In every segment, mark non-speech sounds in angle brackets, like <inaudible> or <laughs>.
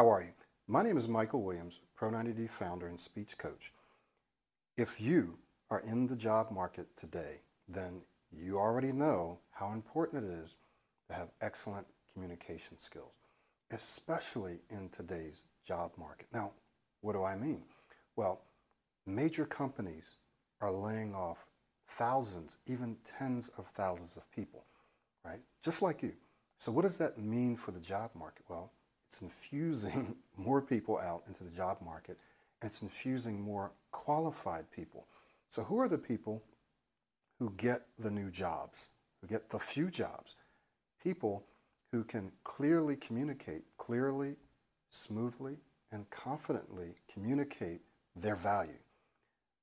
How are you? My name is Michael Williams, Pro90D founder and speech coach. If you are in the job market today, then you already know how important it is to have excellent communication skills, especially in today's job market. Now, what do I mean? Well, major companies are laying off thousands, even tens of thousands of people, right? Just like you. So what does that mean for the job market? Well, it's infusing <laughs> more people out into the job market and it's infusing more qualified people. So who are the people who get the new jobs, who get the few jobs? People who can clearly communicate, clearly, smoothly, and confidently communicate their value.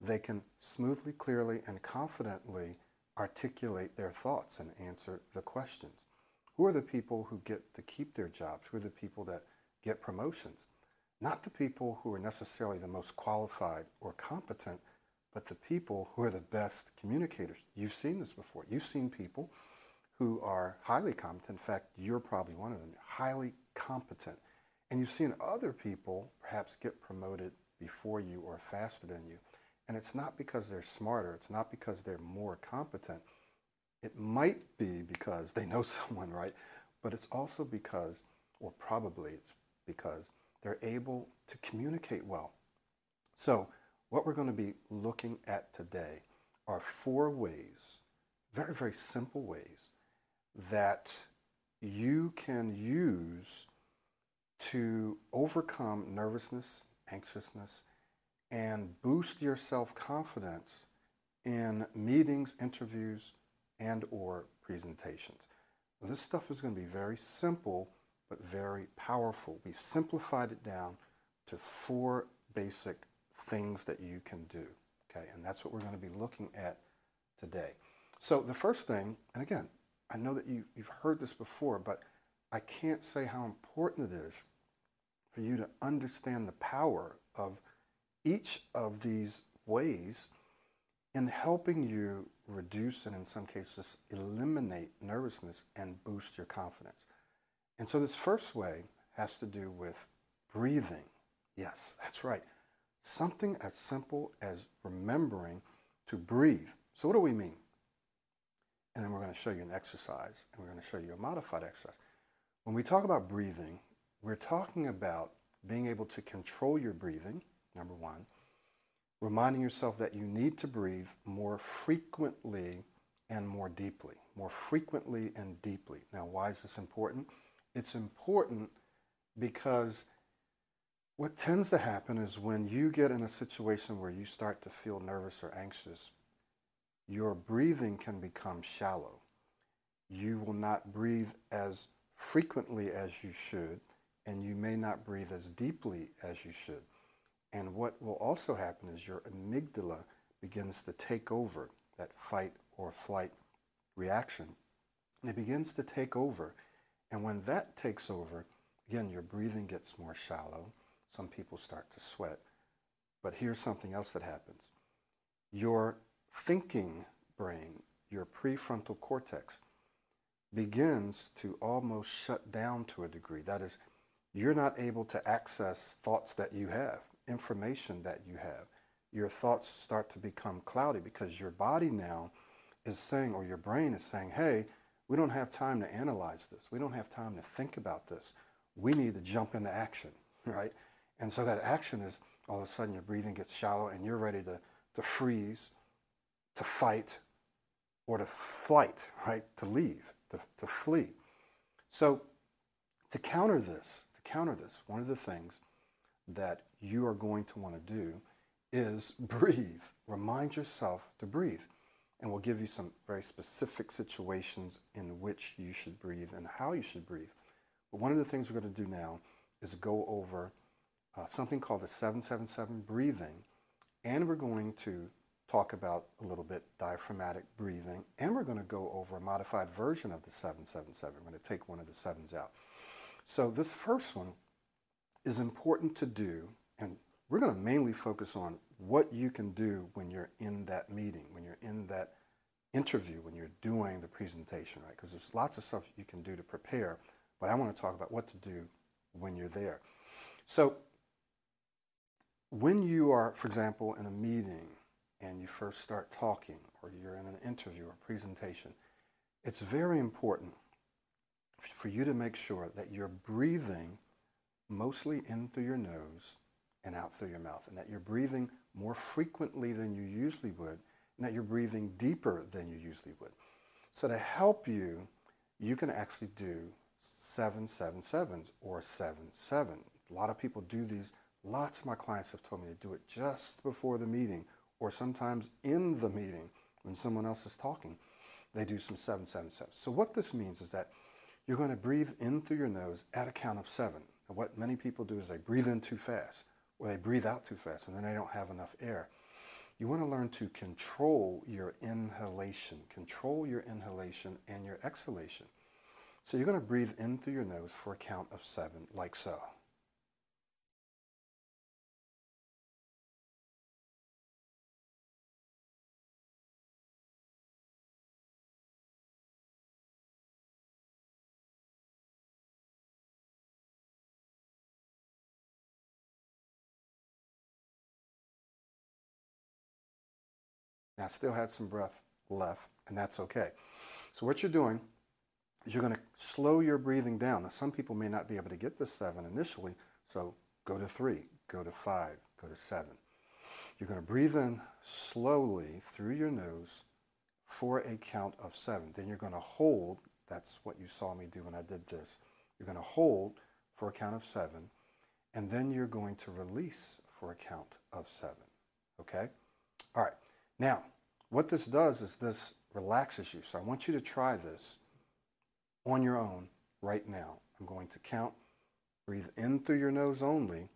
They can smoothly, clearly, and confidently articulate their thoughts and answer the questions. Who are the people who get to keep their jobs? Who are the people that get promotions? Not the people who are necessarily the most qualified or competent, but the people who are the best communicators. You've seen this before. You've seen people who are highly competent. In fact, you're probably one of them, highly competent. And you've seen other people perhaps get promoted before you or faster than you. And it's not because they're smarter. It's not because they're more competent. It might be because they know <laughs> someone, right? But it's also because, or probably it's because they're able to communicate well. So what we're going to be looking at today are four ways, very, very simple ways, that you can use to overcome nervousness, anxiousness, and boost your self-confidence in meetings, interviews, and or presentations. This stuff is going to be very simple, but very powerful. We've simplified it down to four basic things that you can do. Okay, and that's what we're going to be looking at today. So the first thing, and again, I know that you, you've heard this before, but I can't say how important it is for you to understand the power of each of these ways in helping you reduce and in some cases eliminate nervousness and boost your confidence. And so this first way has to do with breathing. Yes, <laughs> that's right. Something as simple as remembering to breathe. So what do we mean? And then we're going to show you an exercise and we're going to show you a modified exercise. When we talk about breathing, we're talking about being able to control your breathing, number one, reminding yourself that you need to breathe more frequently and more deeply, more frequently and deeply. Now, why is this important? It's important because what tends to happen is when you get in a situation where you start to feel nervous or anxious, your breathing can become shallow. You will not breathe as frequently as you should, and you may not breathe as deeply as you should. And what will also happen is your amygdala begins to take over that fight or flight reaction. And it begins to take over. And when that takes over, again, your breathing gets more shallow some people start to sweat. But here's something else that happens. Your thinking brain, your prefrontal cortex, begins to almost shut down to a degree. That is, you're not able to access thoughts that you have, information that you have. Your thoughts start to become cloudy because your body now is saying, or your brain is saying, hey, we don't have time to analyze this. We don't have time to think about this. We need to jump into action, <laughs> right? And so that action is all of a sudden your breathing gets shallow and you're ready to, to freeze, to fight, or to flight, <laughs> right? To leave, to, to flee. So to counter this, to counter this, one of the things that you are going to want to do is breathe. Remind yourself to breathe. And we'll give you some very specific situations in which you should breathe and how you should breathe. But one of the things we're going to do now is go over uh, something called the 777 breathing, and we're going to talk about a little bit diaphragmatic breathing, and we're going to go over a modified version of the 777. We're going to take one of the sevens out. So this first one is important to do, and we're going to mainly focus on what you can do when you're in that meeting, when you're in that interview, when you're doing the presentation, right? Because there's lots of stuff you can do to prepare, but I want to talk about what to do when you're there. So when you are, for example, in a meeting and you first start talking or you're in an interview or presentation, it's very important for you to make sure that you're breathing mostly in through your nose and out through your mouth, and that you're breathing more frequently than you usually would, and that you're breathing deeper than you usually would. So to help you, you can actually do seven seven sevens or seven seven. A lot of people do these. Lots of my clients have told me to do it just before the meeting or sometimes in the meeting when someone else is talking. They do some seven seven seven. So what this means is that you're going to breathe in through your nose at a count of seven. And what many people do is they breathe in too fast or they breathe out too fast and then they don't have enough air. You want to learn to control your inhalation, control your inhalation and your exhalation. So you're going to breathe in through your nose for a count of seven, like so. I still had some breath left, and that's okay. So what you're doing is you're going to slow your breathing down. Now, some people may not be able to get to seven initially, so go to three, go to five, go to seven. You're going to breathe in slowly through your nose for a count of seven. Then you're going to hold. That's what you saw me do when I did this. You're going to hold for a count of seven, and then you're going to release for a count of seven. Okay? All right. Now, what this does is this relaxes you. So I want you to try this on your own right now. I'm going to count. Breathe in through your nose only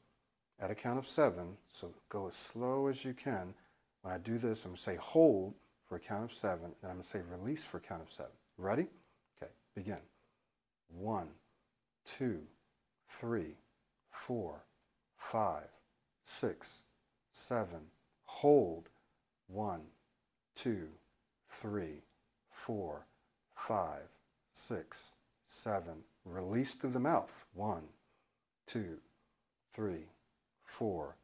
at a count of seven. So go as slow as you can. When I do this, I'm going to say hold for a count of seven. and I'm going to say release for a count of seven. Ready? Okay, begin. One, two, three, four, five, six, seven. Hold. One, two, three, four, five, six, seven. Release through the mouth. One, two, three, four,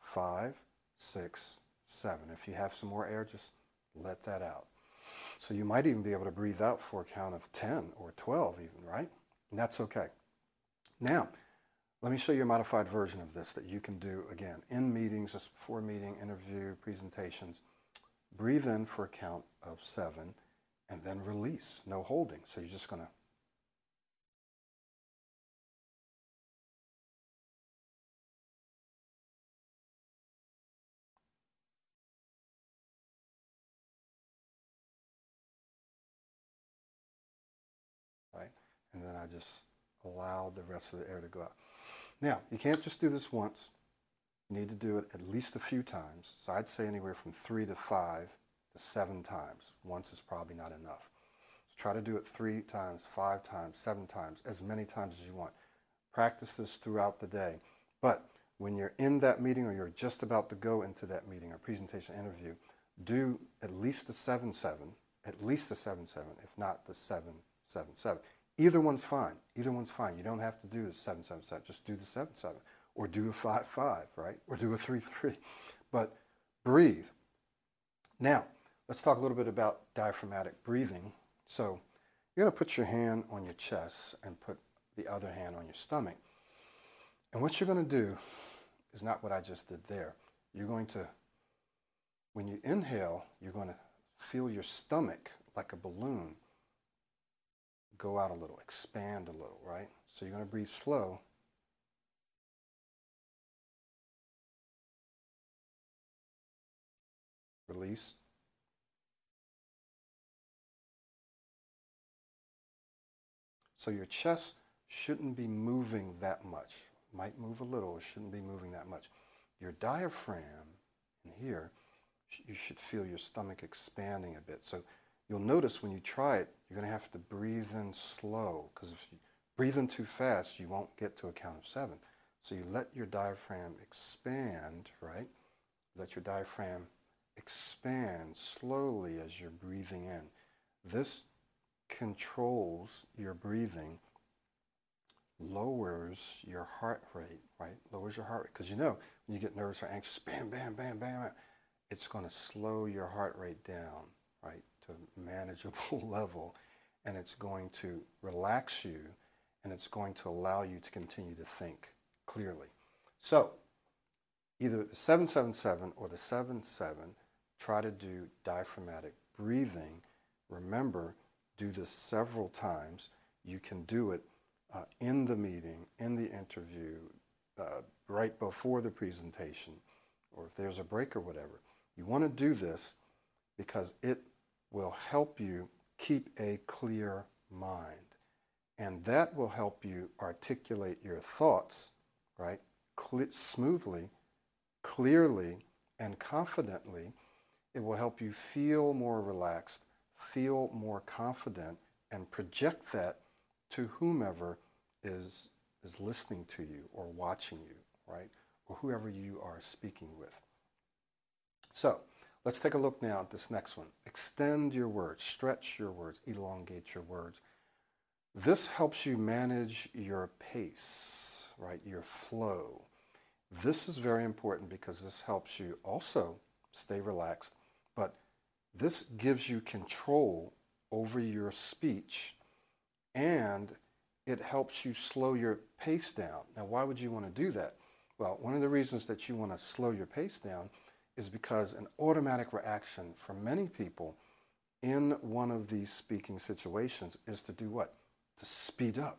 five, six, seven. If you have some more air, just let that out. So you might even be able to breathe out for a count of 10 or 12 even, right? And that's okay. Now, let me show you a modified version of this that you can do again in meetings, just before meeting, interview, presentations. Breathe in for a count of seven and then release, no holding. So you're just going to right? And then I just allow the rest of the air to go out. Now, you can't just do this once. You need to do it at least a few times. So I'd say anywhere from three to five to seven times. Once is probably not enough. So try to do it three times, five times, seven times, as many times as you want. Practice this throughout the day. But when you're in that meeting or you're just about to go into that meeting or presentation interview, do at least the 7 7, at least the 7 7, if not the 7 7 7. Either one's fine. Either one's fine. You don't have to do the 7 7 7. Just do the 7 7 or do a 5 5, right? Or do a 3 3. <laughs> But breathe. Now, let's talk a little bit about diaphragmatic breathing. So, you're going to put your hand on your chest and put the other hand on your stomach. And what you're going to do is not what I just did there. You're going to, when you inhale, you're going to feel your stomach like a balloon go out a little, expand a little, right? So you're going to breathe slow. Release. So your chest shouldn't be moving that much. Might move a little, it shouldn't be moving that much. Your diaphragm in here, you should feel your stomach expanding a bit. So you'll notice when you try it, you're going to have to breathe in slow because if you breathe in too fast, you won't get to a count of seven. So you let your diaphragm expand, right? Let your diaphragm expand slowly as you're breathing in. This controls your breathing, lowers your heart rate, right? lowers your heart rate. Because you know, when you get nervous or anxious, <laughs> bam, bam, bam, bam, it's going to slow your heart rate down, right, to a manageable <laughs> level. And it's going to relax you and it's going to allow you to continue to think clearly. So, either the 777 or the 77, try to do diaphragmatic breathing. Remember, do this several times. You can do it uh, in the meeting, in the interview, uh, right before the presentation, or if there's a break or whatever. You want to do this because it will help you keep a clear mind. And that will help you articulate your thoughts, right, smoothly, clearly, and confidently. It will help you feel more relaxed, feel more confident, and project that to whomever is, is listening to you or watching you, right? Or whoever you are speaking with. So let's take a look now at this next one. Extend your words, stretch your words, elongate your words. This helps you manage your pace, right? Your flow. This is very important because this helps you also stay relaxed, but this gives you control over your speech and it helps you slow your pace down. Now, why would you want to do that? Well, one of the reasons that you want to slow your pace down is because an automatic reaction for many people in one of these speaking situations is to do what? To speed up.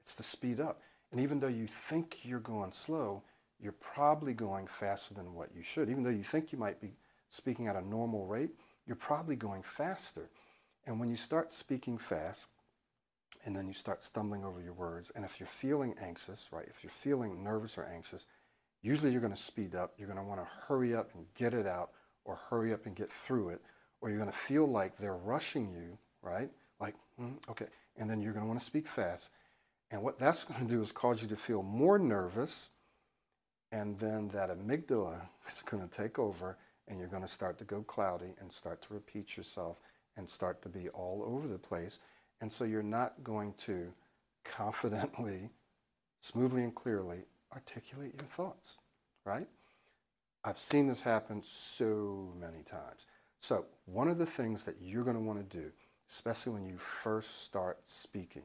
It's to speed up. And even though you think you're going slow, you're probably going faster than what you should. Even though you think you might be speaking at a normal rate, you're probably going faster. And when you start speaking fast, and then you start stumbling over your words, and if you're feeling anxious, right, if you're feeling nervous or anxious, usually you're going to speed up. You're going to want to hurry up and get it out, or hurry up and get through it, or you're going to feel like they're rushing you, right? Like, mm, okay. And then you're going to want to speak fast. And what that's going to do is cause you to feel more nervous, and then that amygdala <laughs> is going to take over, and you're going to start to go cloudy and start to repeat yourself and start to be all over the place. And so you're not going to confidently, smoothly, and clearly articulate your thoughts, right? I've seen this happen so many times. So, one of the things that you're going to want to do, especially when you first start speaking,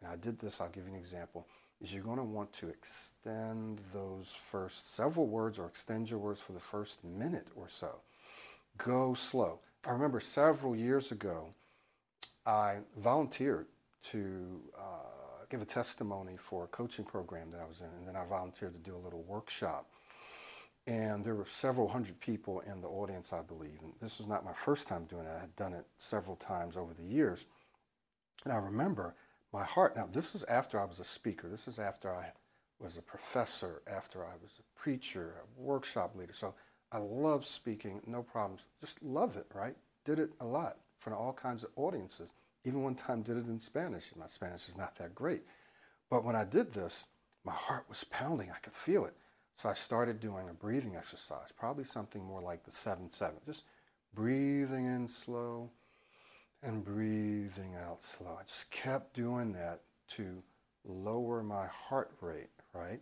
and I did this, I'll give you an example, is you're going to want to extend those first several words or extend your words for the first minute or so. Go slow. I remember several years ago, I volunteered to uh, give a testimony for a coaching program that I was in, and then I volunteered to do a little workshop. And there were several hundred people in the audience, I believe. And this was not my first time doing it. I had done it several times over the years. And I remember my heart. Now, this was after I was a speaker. This is after I was a professor, after I was a preacher, a workshop leader. So I love speaking, no problems. Just love it, right? Did it a lot of all kinds of audiences. Even one time did it in Spanish. My Spanish is not that great. But when I did this, my heart was pounding. I could feel it. So I started doing a breathing exercise, probably something more like the 7-7. Just breathing in slow and breathing out slow. I just kept doing that to lower my heart rate, right?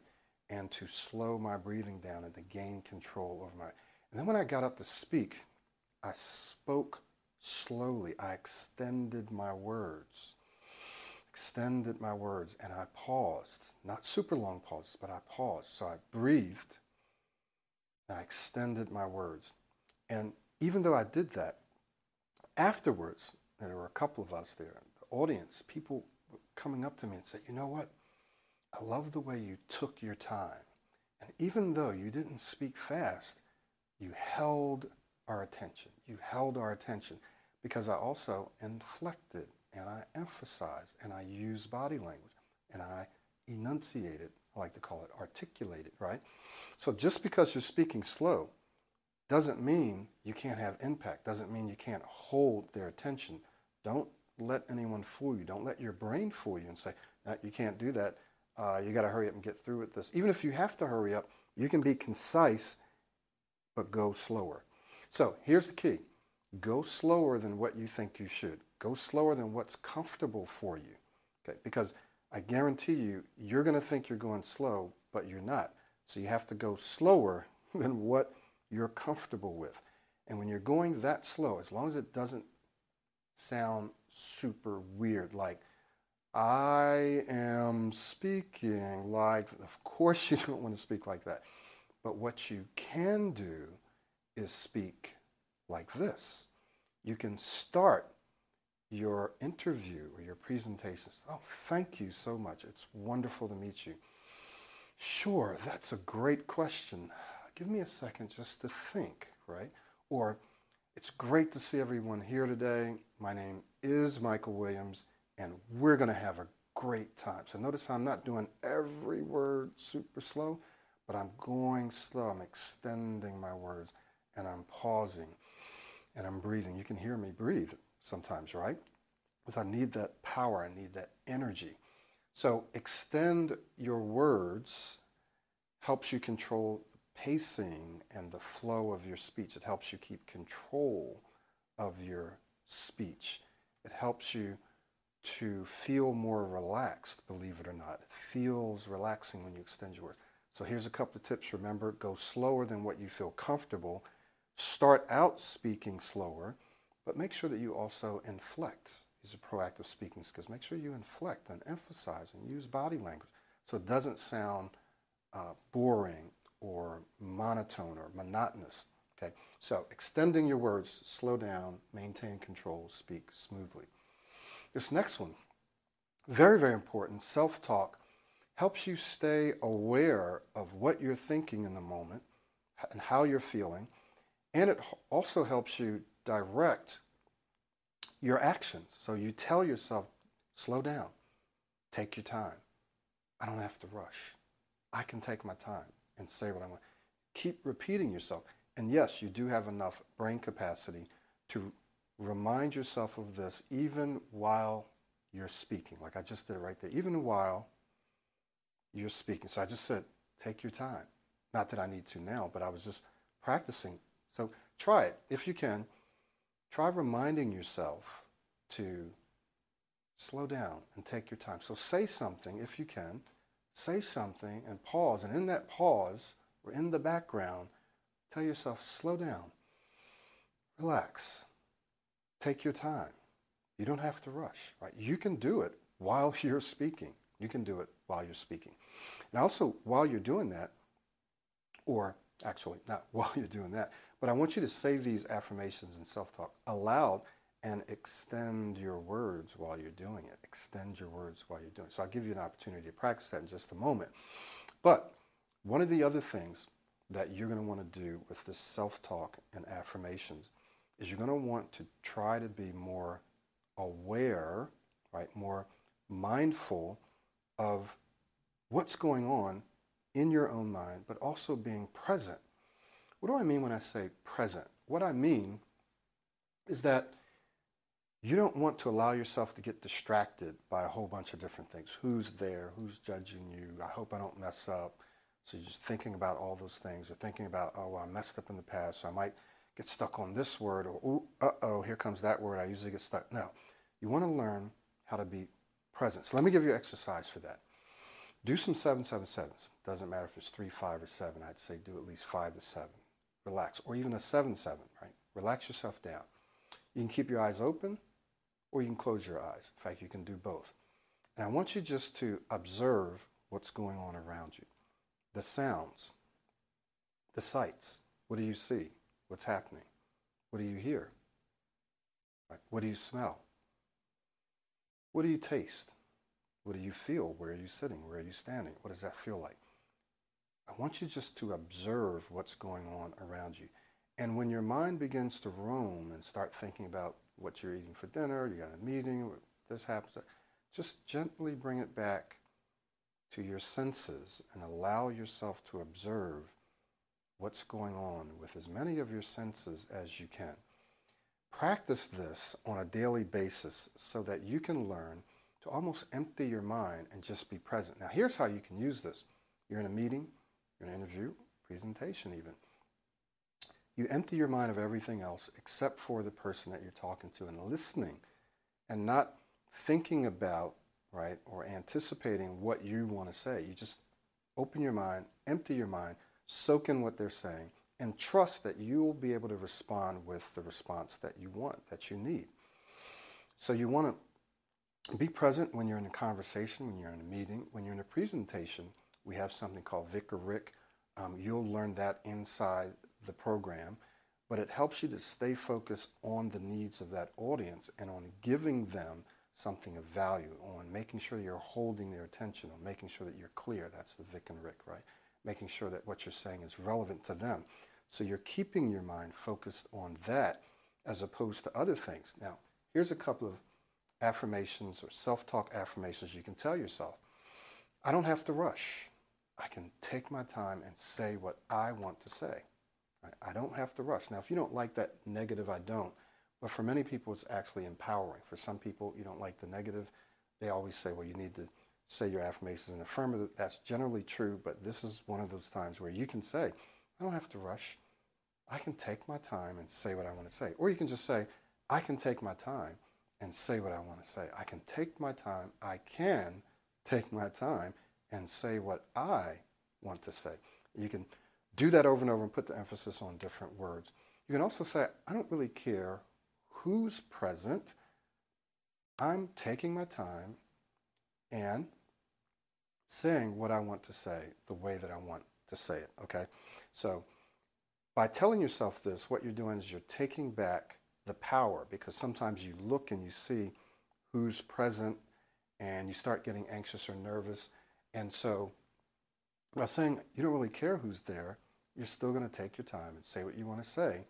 And to slow my breathing down and to gain control over my... And then when I got up to speak, I spoke slowly. I extended my words. Extended my words and I paused. Not super long pauses, but I paused. So I breathed. I extended my words. And even though I did that, afterwards, there were a couple of us there, the audience, people coming up to me and said, you know what? I love the way you took your time. And even though you didn't speak fast, you held our attention. You held our attention because I also inflected and I emphasized and I used body language and I enunciated, I like to call it articulated, right? So just because you're speaking slow doesn't mean you can't have impact, doesn't mean you can't hold their attention. Don't let anyone fool you. Don't let your brain fool you and say, no, you can't do that. Uh, you got to hurry up and get through with this. Even if you have to hurry up, you can be concise, but go slower. So here's the key go slower than what you think you should. Go slower than what's comfortable for you. Okay? Because I guarantee you, you're going to think you're going slow, but you're not. So you have to go slower <laughs> than what you're comfortable with. And when you're going that slow, as long as it doesn't sound super weird, like I am speaking like, of course <laughs> you don't want to speak like that. But what you can do is speak like this. You can start your interview or your presentations. Oh, thank you so much. It's wonderful to meet you. Sure, that's a great question. Give me a second just to think, right? Or, it's great to see everyone here today. My name is Michael Williams, and we're going to have a great time. So notice how I'm not doing every word super slow, but I'm going slow. I'm extending my words, and I'm pausing, and I'm breathing. You can hear me breathe sometimes, right? Because I need that power, I need that energy. So extend your words helps you control pacing and the flow of your speech. It helps you keep control of your speech. It helps you to feel more relaxed, believe it or not. It feels relaxing when you extend your words. So here's a couple of tips. Remember, go slower than what you feel comfortable. Start out speaking slower, but make sure that you also inflect. These are proactive speaking skills. Make sure you inflect and emphasize and use body language so it doesn't sound uh, boring or monotone or monotonous. Okay, so extending your words, slow down, maintain control, speak smoothly. This next one, very, very important, self-talk helps you stay aware of what you're thinking in the moment and how you're feeling, and it also helps you direct your actions. So you tell yourself, slow down, take your time. I don't have to rush. I can take my time and say what I want. Keep repeating yourself. And yes, you do have enough brain capacity to remind yourself of this even while you're speaking. Like I just did right there. Even while you're speaking. So I just said, take your time. Not that I need to now, but I was just practicing. So try it if you can. Try reminding yourself to slow down and take your time. So say something if you can. Say something and pause. And in that pause, or in the background, tell yourself, slow down. Relax. Take your time. You don't have to rush, right? You can do it while <laughs> you're speaking. You can do it while you're speaking. And also, while you're doing that, or actually, not <laughs> while you're doing that, but I want you to say these affirmations and self-talk aloud and extend your words while you're doing it. Extend your words while you're doing it. So I'll give you an opportunity to practice that in just a moment. But one of the other things that you're going to want to do with this self-talk and affirmations is you're going to want to try to be more aware, right, more mindful of what's going on in your own mind, but also being present what do I mean when I say present? What I mean is that you don't want to allow yourself to get distracted by a whole bunch of different things. Who's there? Who's judging you? I hope I don't mess up. So you're just thinking about all those things or thinking about, oh, well, I messed up in the past, so I might get stuck on this word or, uh-oh, here comes that word. I usually get stuck. No, you want to learn how to be present. So let me give you an exercise for that. Do some 777s. Doesn't matter if it's 3, 5, or 7. I'd say do at least 5 to 7 relax, or even a 7-7, right? Relax yourself down. You can keep your eyes open or you can close your eyes. In fact, you can do both. And I want you just to observe what's going on around you. The sounds, the sights. What do you see? What's happening? What do you hear? What do you smell? What do you taste? What do you feel? Where are you sitting? Where are you standing? What does that feel like? I want you just to observe what's going on around you. And when your mind begins to roam and start thinking about what you're eating for dinner, you got a meeting, this happens, just gently bring it back to your senses and allow yourself to observe what's going on with as many of your senses as you can. Practice this on a daily basis so that you can learn to almost empty your mind and just be present. Now, here's how you can use this. You're in a meeting, you're in an interview, presentation even. You empty your mind of everything else except for the person that you're talking to and listening and not thinking about, right, or anticipating what you want to say. You just open your mind, empty your mind, soak in what they're saying, and trust that you'll be able to respond with the response that you want, that you need. So you want to be present when you're in a conversation, when you're in a meeting, when you're in a presentation. We have something called Vic or Rick. Um, you'll learn that inside the program, but it helps you to stay focused on the needs of that audience and on giving them something of value, on making sure you're holding their attention, on making sure that you're clear. That's the Vic and Rick, right? Making sure that what you're saying is relevant to them. So you're keeping your mind focused on that as opposed to other things. Now, here's a couple of affirmations or self talk affirmations you can tell yourself. I don't have to rush. I can take my time and say what I want to say. I don't have to rush. Now, if you don't like that negative, I don't. But for many people, it's actually empowering. For some people, you don't like the negative. They always say, well, you need to say your affirmations in affirmative. That's generally true, but this is one of those times where you can say, I don't have to rush. I can take my time and say what I want to say. Or you can just say, I can take my time and say what I want to say. I can take my time. I can take my time and say what I want to say. You can do that over and over and put the emphasis on different words. You can also say, I don't really care who's present. I'm taking my time and saying what I want to say the way that I want to say it. Okay? So by telling yourself this, what you're doing is you're taking back the power because sometimes you look and you see who's present and you start getting anxious or nervous. And so by saying you don't really care who's there, you're still going to take your time and say what you want to say.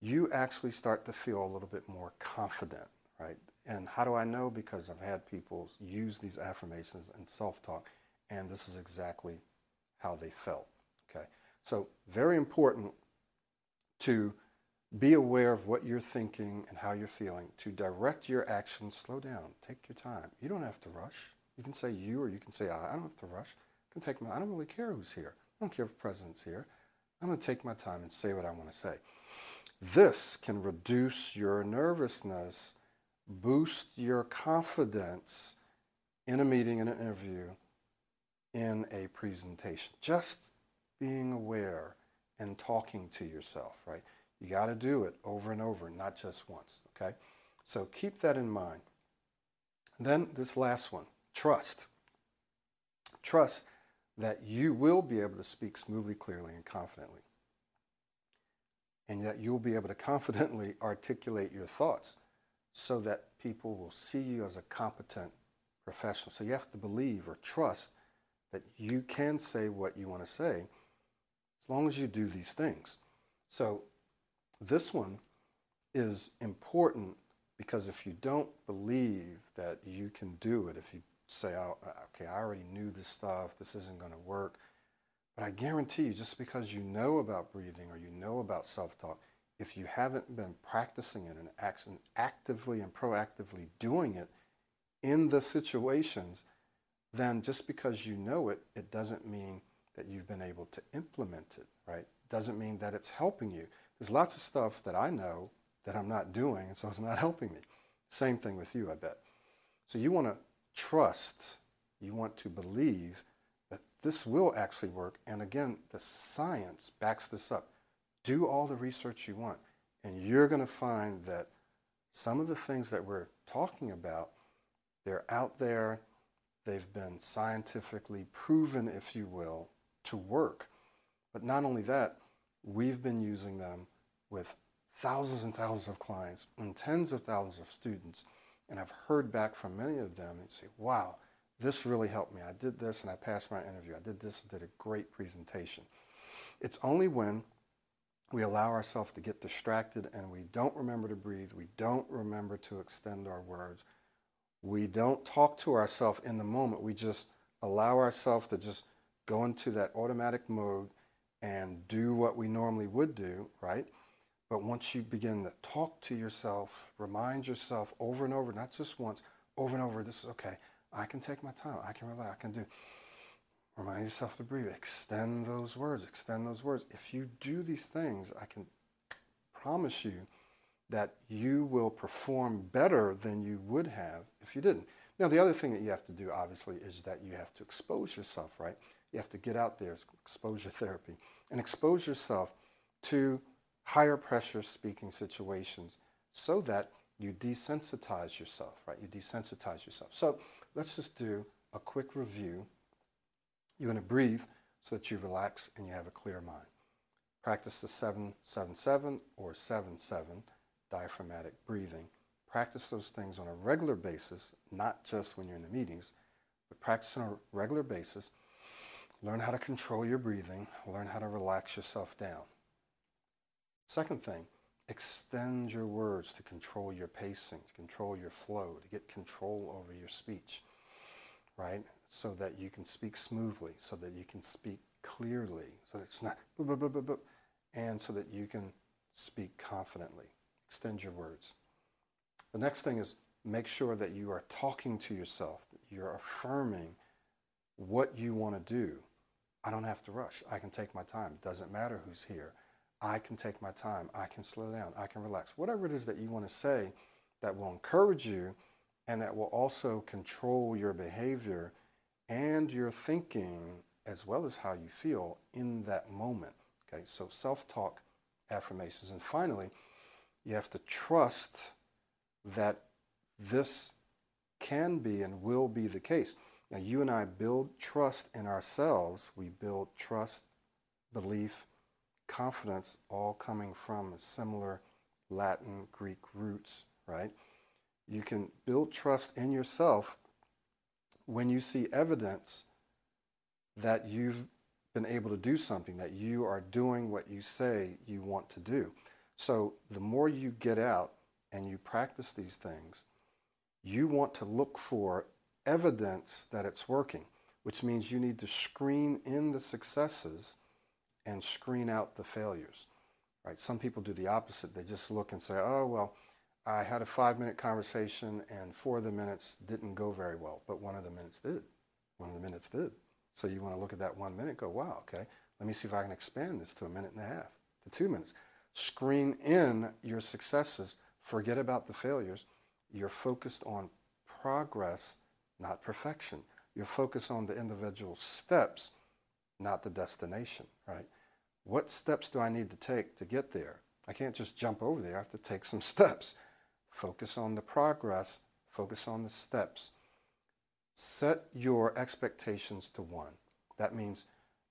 You actually start to feel a little bit more confident, right? And how do I know? Because I've had people use these affirmations and self talk, and this is exactly how they felt. Okay. So, very important to be aware of what you're thinking and how you're feeling, to direct your actions, slow down, take your time. You don't have to rush. You can say you or you can say I. I don't have to rush. I can take my, I don't really care who's here. I don't care if the president's here. I'm going to take my time and say what I want to say. This can reduce your nervousness, boost your confidence in a meeting, in an interview, in a presentation. Just being aware and talking to yourself, right? You got to do it over and over, not just once, okay? So keep that in mind. then this last one trust. Trust that you will be able to speak smoothly, clearly, and confidently. And that you'll be able to confidently <laughs> articulate your thoughts so that people will see you as a competent professional. So you have to believe or trust that you can say what you want to say as long as you do these things. So this one is important because if you don't believe that you can do it, if you say, oh, uh, okay, I already knew this stuff, this isn't going to work. But I guarantee you, just because you know about breathing or you know about self talk, if you haven't been practicing it and actively and proactively doing it in the situations, then just because you know it, it doesn't mean that you've been able to implement it, right? Doesn't mean that it's helping you. There's lots of stuff that I know that I'm not doing, and so it's not <laughs> helping me. Same thing with you, I bet. So you want to trust, you want to believe this will actually work. And again, the science backs this up. Do all the research you want, and you're going to find that some of the things that we're talking about, they're out there, they've been scientifically proven, if you will, to work. But not only that, we've been using them with thousands and thousands of clients and tens of thousands of students and I've heard back from many of them and say, wow, this really helped me. I did this and I passed my interview. I did this and did a great presentation. It's only when we allow ourselves to get distracted and we don't remember to breathe, we don't remember to extend our words, we don't talk to ourselves in the moment, we just allow ourselves to just go into that automatic mode and do what we normally would do, right? But once you begin to talk to yourself, remind yourself over and over, not just once, over and over, this is okay. I can take my time. I can relax. I can do. Remind yourself to breathe. Extend those words. Extend those words. If you do these things, I can promise you that you will perform better than you would have if you didn't. Now, the other thing that you have to do, obviously, is that you have to expose yourself, right? You have to get out there, exposure therapy, and expose yourself to higher pressure speaking situations so that you desensitize yourself, right? You desensitize yourself. So let's just do a quick review. You're going to breathe so that you relax and you have a clear mind. Practice the 777 or 7-7 diaphragmatic breathing. Practice those things on a regular basis, not just when you're in the meetings, but practice on a regular basis. Learn how to control your breathing. Learn how to relax yourself down. Second thing, extend your words to control your pacing, to control your flow, to get control over your speech, right? So that you can speak smoothly, so that you can speak clearly, so it's not and so that you can speak confidently. Extend your words. The next thing is make sure that you are talking to yourself, that you're affirming what you want to do. I don't have to rush. I can take my time. It doesn't matter who's here. I can take my time. I can slow down. I can relax. Whatever it is that you want to say that will encourage you and that will also control your behavior and your thinking as well as how you feel in that moment. Okay, so self-talk affirmations. And finally, you have to trust that this can be and will be the case. Now, you and I build trust in ourselves. We build trust, belief, confidence, all coming from similar Latin, Greek roots, right? You can build trust in yourself when you see evidence that you've been able to do something, that you are doing what you say you want to do. So the more you get out and you practice these things, you want to look for evidence that it's working, which means you need to screen in the successes and screen out the failures. Right? Some people do the opposite. They just look and say, oh, well, I had a five minute conversation and four of the minutes didn't go very well, but one of the minutes did. One of the minutes did. So you want to look at that one minute, go, wow, okay, let me see if I can expand this to a minute and a half, to two minutes. Screen in your successes, forget about the failures. You're focused on progress, not perfection. You're focused on the individual steps, not the destination, right? What steps do I need to take to get there? I can't just jump over there. I have to take some <laughs> steps. Focus on the progress, focus on the steps. Set your expectations to one. That means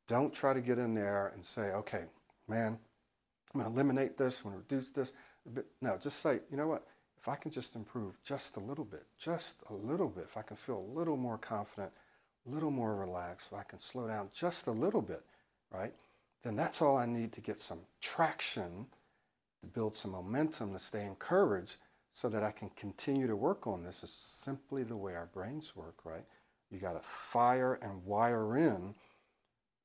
don't try to get in there and say, okay, man, I'm going to eliminate this, I'm going to reduce this. No, just say, you know what? If I can just improve just a little bit, just a little bit, if I can feel a little more confident, a little more relaxed, if I can slow down just a little bit, right? Then that's all I need to get some traction, to build some momentum, to stay encouraged, so that I can continue to work on this is simply the way our brains work, right? You got to fire and wire in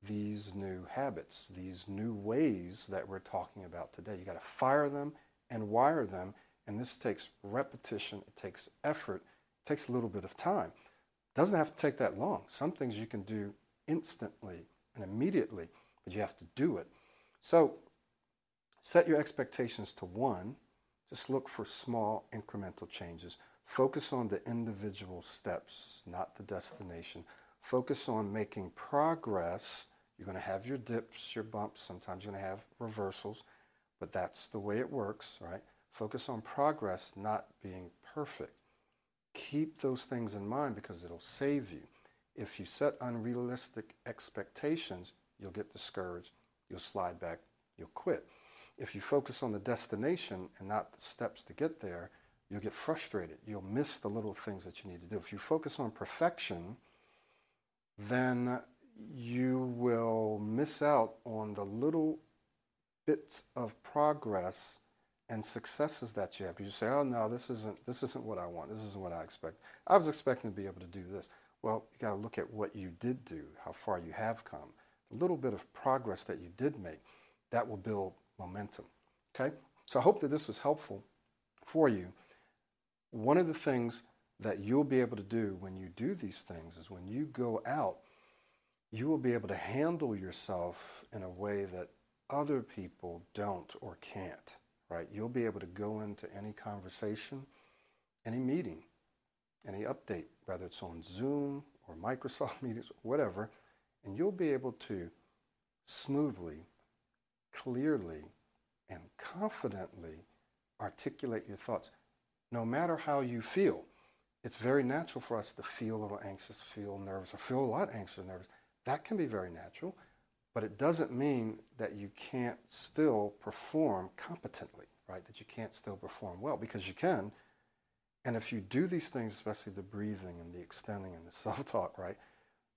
these new habits, these new ways that we're talking about today. You got to fire them and wire them, and this takes repetition, it takes effort, it takes a little bit of time. It doesn't have to take that long. Some things you can do instantly and immediately, but you have to do it. So set your expectations to one just look for small incremental changes. Focus on the individual steps, not the destination. Focus on making progress. You're going to have your dips, your bumps. Sometimes you're going to have reversals, but that's the way it works, right? Focus on progress, not being perfect. Keep those things in mind because it'll save you. If you set unrealistic expectations, you'll get discouraged, you'll slide back, you'll quit. If you focus on the destination and not the steps to get there, you'll get frustrated. You'll miss the little things that you need to do. If you focus on perfection, then you will miss out on the little bits of progress and successes that you have. You say, "Oh no, this isn't this isn't what I want. This isn't what I expect. I was expecting to be able to do this." Well, you got to look at what you did do, how far you have come, the little bit of progress that you did make. That will build momentum. Okay? So I hope that this is helpful for you. One of the things that you'll be able to do when you do these things is when you go out, you will be able to handle yourself in a way that other people don't or can't, right? You'll be able to go into any conversation, any meeting, any update, whether it's on Zoom or Microsoft <laughs> Meetings, whatever, and you'll be able to smoothly, clearly, and confidently articulate your thoughts, no matter how you feel. It's very natural for us to feel a little anxious, feel nervous, or feel a lot anxious or nervous. That can be very natural, but it doesn't mean that you can't still perform competently, right? That you can't still perform well, because you can. And if you do these things, especially the breathing and the extending and the <laughs> self-talk, right,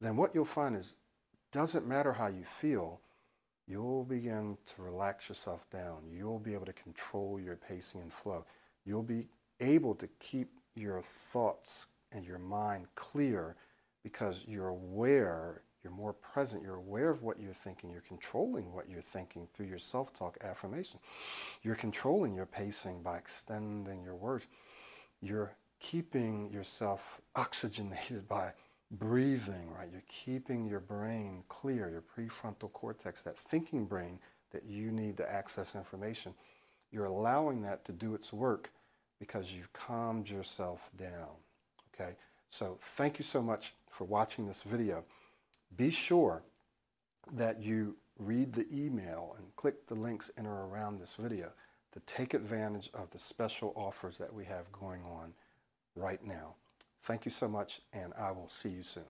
then what you'll find is doesn't matter how you feel, you'll begin to relax yourself down. You'll be able to control your pacing and flow. You'll be able to keep your thoughts and your mind clear because you're aware, you're more present, you're aware of what you're thinking, you're controlling what you're thinking through your self talk affirmation. You're controlling your pacing by extending your words. You're keeping yourself <laughs> oxygenated by breathing, right? You're keeping your brain clear, your prefrontal cortex, that thinking brain that you need to access information. You're allowing that to do its work because you've calmed yourself down. Okay, so thank you so much for watching this video. Be sure that you read the email and click the links in or around this video to take advantage of the special offers that we have going on right now. Thank you so much, and I will see you soon.